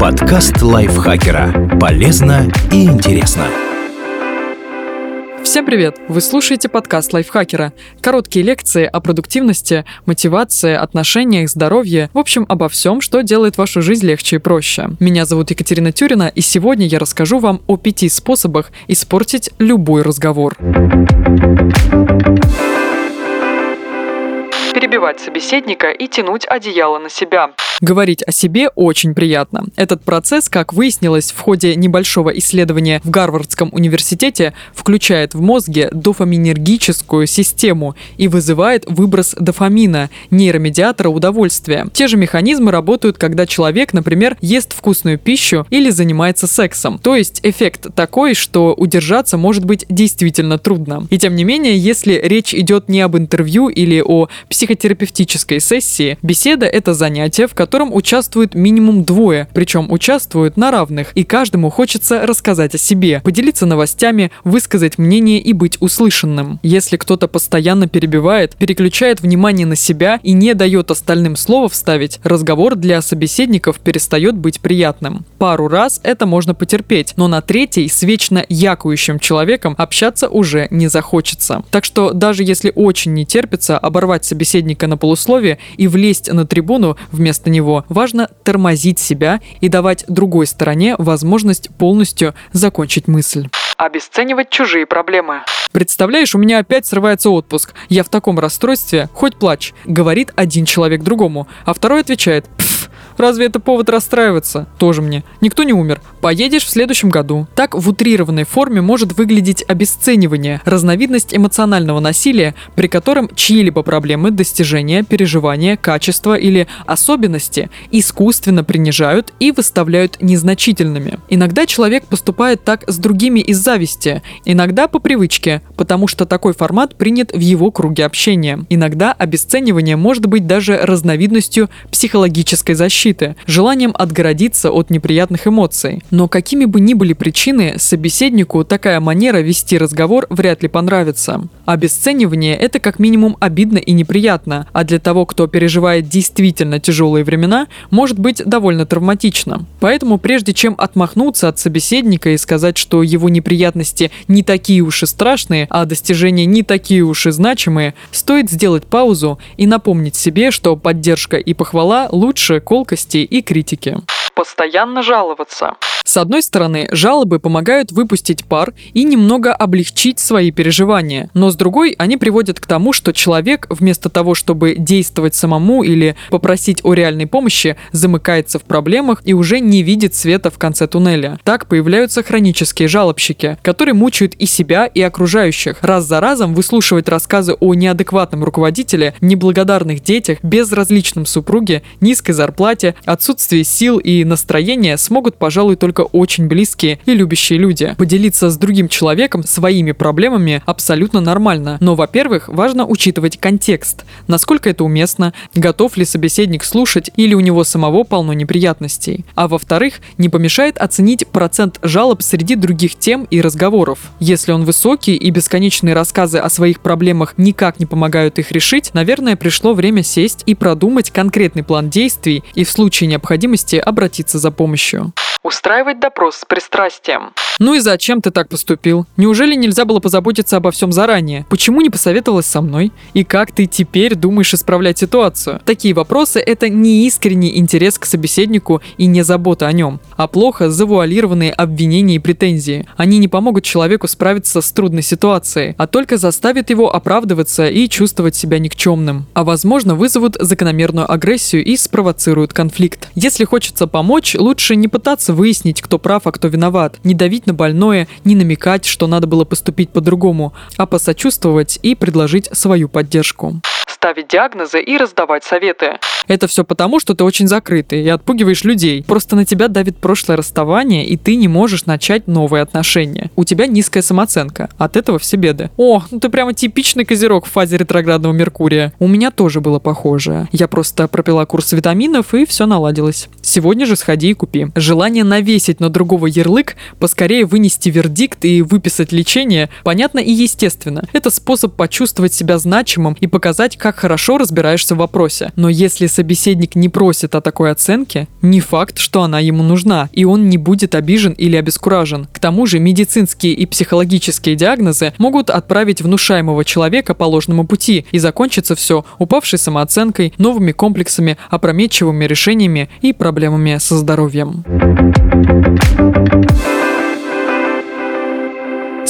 Подкаст лайфхакера. Полезно и интересно. Всем привет! Вы слушаете подкаст лайфхакера. Короткие лекции о продуктивности, мотивации, отношениях, здоровье, в общем, обо всем, что делает вашу жизнь легче и проще. Меня зовут Екатерина Тюрина, и сегодня я расскажу вам о пяти способах испортить любой разговор перебивать собеседника и тянуть одеяло на себя. Говорить о себе очень приятно. Этот процесс, как выяснилось в ходе небольшого исследования в Гарвардском университете, включает в мозге дофаминергическую систему и вызывает выброс дофамина, нейромедиатора удовольствия. Те же механизмы работают, когда человек, например, ест вкусную пищу или занимается сексом. То есть эффект такой, что удержаться может быть действительно трудно. И тем не менее, если речь идет не об интервью или о психотерапевтической сессии, беседа – это занятие, в котором участвуют минимум двое, причем участвуют на равных, и каждому хочется рассказать о себе, поделиться новостями, высказать мнение и быть услышанным. Если кто-то постоянно перебивает, переключает внимание на себя и не дает остальным слова вставить, разговор для собеседников перестает быть приятным. Пару раз это можно потерпеть, но на третий с вечно якующим человеком общаться уже не захочется. Так что даже если очень не терпится оборвать собеседника на полусловие и влезть на трибуну вместо него, важно тормозить себя и давать другой стороне возможность полностью закончить мысль. Обесценивать чужие проблемы. Представляешь, у меня опять срывается отпуск. Я в таком расстройстве, хоть плачь, говорит один человек другому, а второй отвечает, Разве это повод расстраиваться? Тоже мне. Никто не умер. Поедешь в следующем году. Так в утрированной форме может выглядеть обесценивание, разновидность эмоционального насилия, при котором чьи-либо проблемы, достижения, переживания, качества или особенности искусственно принижают и выставляют незначительными. Иногда человек поступает так с другими из зависти, иногда по привычке, потому что такой формат принят в его круге общения. Иногда обесценивание может быть даже разновидностью психологической защиты защиты, желанием отгородиться от неприятных эмоций. Но какими бы ни были причины, собеседнику такая манера вести разговор вряд ли понравится. Обесценивание – это как минимум обидно и неприятно, а для того, кто переживает действительно тяжелые времена, может быть довольно травматично. Поэтому прежде чем отмахнуться от собеседника и сказать, что его неприятности не такие уж и страшные, а достижения не такие уж и значимые, стоит сделать паузу и напомнить себе, что поддержка и похвала лучше колкости колкости и критики. Постоянно жаловаться. С одной стороны, жалобы помогают выпустить пар и немного облегчить свои переживания, но с другой они приводят к тому, что человек вместо того, чтобы действовать самому или попросить о реальной помощи, замыкается в проблемах и уже не видит света в конце туннеля. Так появляются хронические жалобщики, которые мучают и себя, и окружающих. Раз за разом выслушивать рассказы о неадекватном руководителе, неблагодарных детях, безразличном супруге, низкой зарплате, отсутствии сил и настроения смогут, пожалуй, только очень близкие и любящие люди. Поделиться с другим человеком своими проблемами абсолютно нормально. Но, во-первых, важно учитывать контекст. Насколько это уместно, готов ли собеседник слушать или у него самого полно неприятностей. А во-вторых, не помешает оценить процент жалоб среди других тем и разговоров. Если он высокий и бесконечные рассказы о своих проблемах никак не помогают их решить, наверное, пришло время сесть и продумать конкретный план действий и в случае необходимости обратиться за помощью. Устраивать допрос с пристрастием. Ну и зачем ты так поступил? Неужели нельзя было позаботиться обо всем заранее? Почему не посоветовалась со мной? И как ты теперь думаешь исправлять ситуацию? Такие вопросы – это не искренний интерес к собеседнику и не забота о нем, а плохо завуалированные обвинения и претензии. Они не помогут человеку справиться с трудной ситуацией, а только заставят его оправдываться и чувствовать себя никчемным. А возможно вызовут закономерную агрессию и спровоцируют конфликт. Если хочется помочь, лучше не пытаться выяснить, кто прав, а кто виноват, не давить на больное, не намекать, что надо было поступить по-другому, а посочувствовать и предложить свою поддержку ставить диагнозы и раздавать советы. Это все потому, что ты очень закрытый и отпугиваешь людей. Просто на тебя давит прошлое расставание, и ты не можешь начать новые отношения. У тебя низкая самооценка. От этого все беды. О, ну ты прямо типичный козерог в фазе ретроградного Меркурия. У меня тоже было похожее. Я просто пропила курс витаминов, и все наладилось. Сегодня же сходи и купи. Желание навесить на другого ярлык, поскорее вынести вердикт и выписать лечение, понятно и естественно. Это способ почувствовать себя значимым и показать, как хорошо разбираешься в вопросе. Но если собеседник не просит о такой оценке, не факт, что она ему нужна, и он не будет обижен или обескуражен. К тому же медицинские и психологические диагнозы могут отправить внушаемого человека по ложному пути, и закончится все упавшей самооценкой, новыми комплексами, опрометчивыми решениями и проблемами со здоровьем.